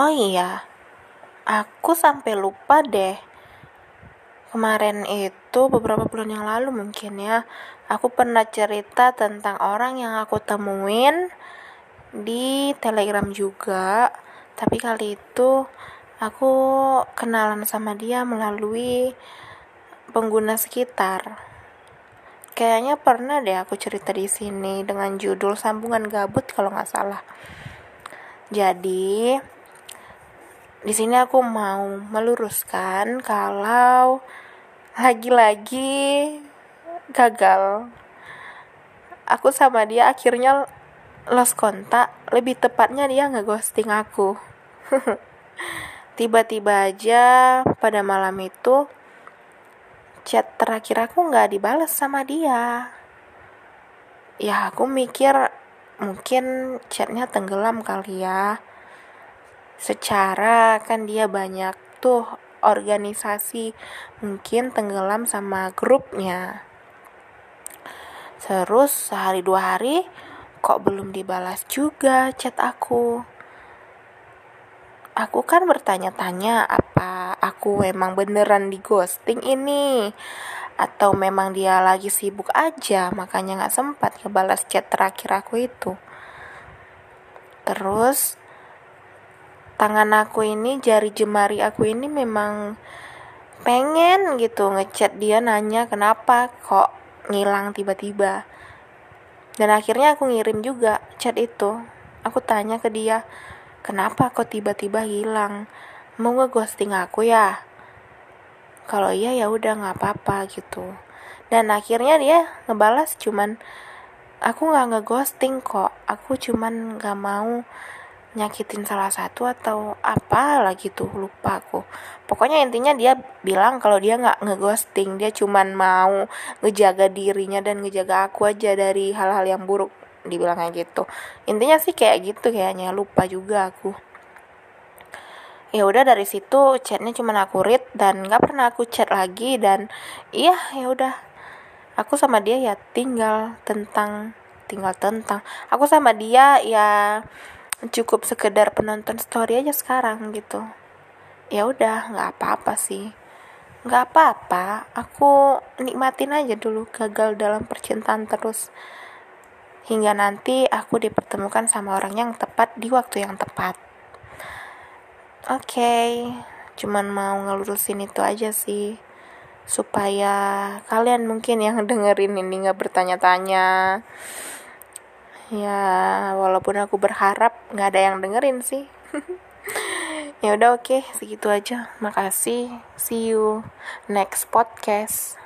Oh iya, aku sampai lupa deh. Kemarin itu beberapa bulan yang lalu mungkin ya, aku pernah cerita tentang orang yang aku temuin di Telegram juga. Tapi kali itu aku kenalan sama dia melalui pengguna sekitar. Kayaknya pernah deh aku cerita di sini dengan judul sambungan gabut kalau nggak salah. Jadi, di sini aku mau meluruskan kalau lagi-lagi gagal. Aku sama dia akhirnya lost kontak, lebih tepatnya dia ngeghosting aku. Tiba-tiba aja pada malam itu chat terakhir aku nggak dibalas sama dia. Ya aku mikir mungkin chatnya tenggelam kali ya secara kan dia banyak tuh organisasi mungkin tenggelam sama grupnya. Terus sehari dua hari kok belum dibalas juga chat aku. Aku kan bertanya-tanya apa aku memang beneran di ghosting ini? Atau memang dia lagi sibuk aja? Makanya nggak sempat ngebalas chat terakhir aku itu. Terus tangan aku ini jari jemari aku ini memang pengen gitu ngechat dia nanya kenapa kok ngilang tiba-tiba. Dan akhirnya aku ngirim juga chat itu. Aku tanya ke dia kenapa kok tiba-tiba hilang? Mau ngeghosting aku ya? Kalau iya ya udah nggak apa-apa gitu. Dan akhirnya dia ngebalas cuman aku nggak ngeghosting kok. Aku cuman nggak mau nyakitin salah satu atau apa lagi tuh lupa aku. Pokoknya intinya dia bilang kalau dia nggak ngeghosting dia cuman mau ngejaga dirinya dan ngejaga aku aja dari hal-hal yang buruk dibilangnya gitu. Intinya sih kayak gitu kayaknya lupa juga aku. Ya udah dari situ chatnya cuma aku read dan nggak pernah aku chat lagi dan iya ya udah. Aku sama dia ya tinggal tentang tinggal tentang. Aku sama dia ya cukup sekedar penonton story aja sekarang gitu. Ya udah nggak apa-apa sih. Nggak apa-apa aku nikmatin aja dulu gagal dalam percintaan terus. Hingga nanti aku dipertemukan sama orang yang tepat di waktu yang tepat. Oke, okay, cuman mau ngelurusin itu aja sih. Supaya kalian mungkin yang dengerin ini nggak bertanya-tanya ya walaupun aku berharap nggak ada yang dengerin sih. Ya udah oke. Okay, segitu aja. Makasih. See you next podcast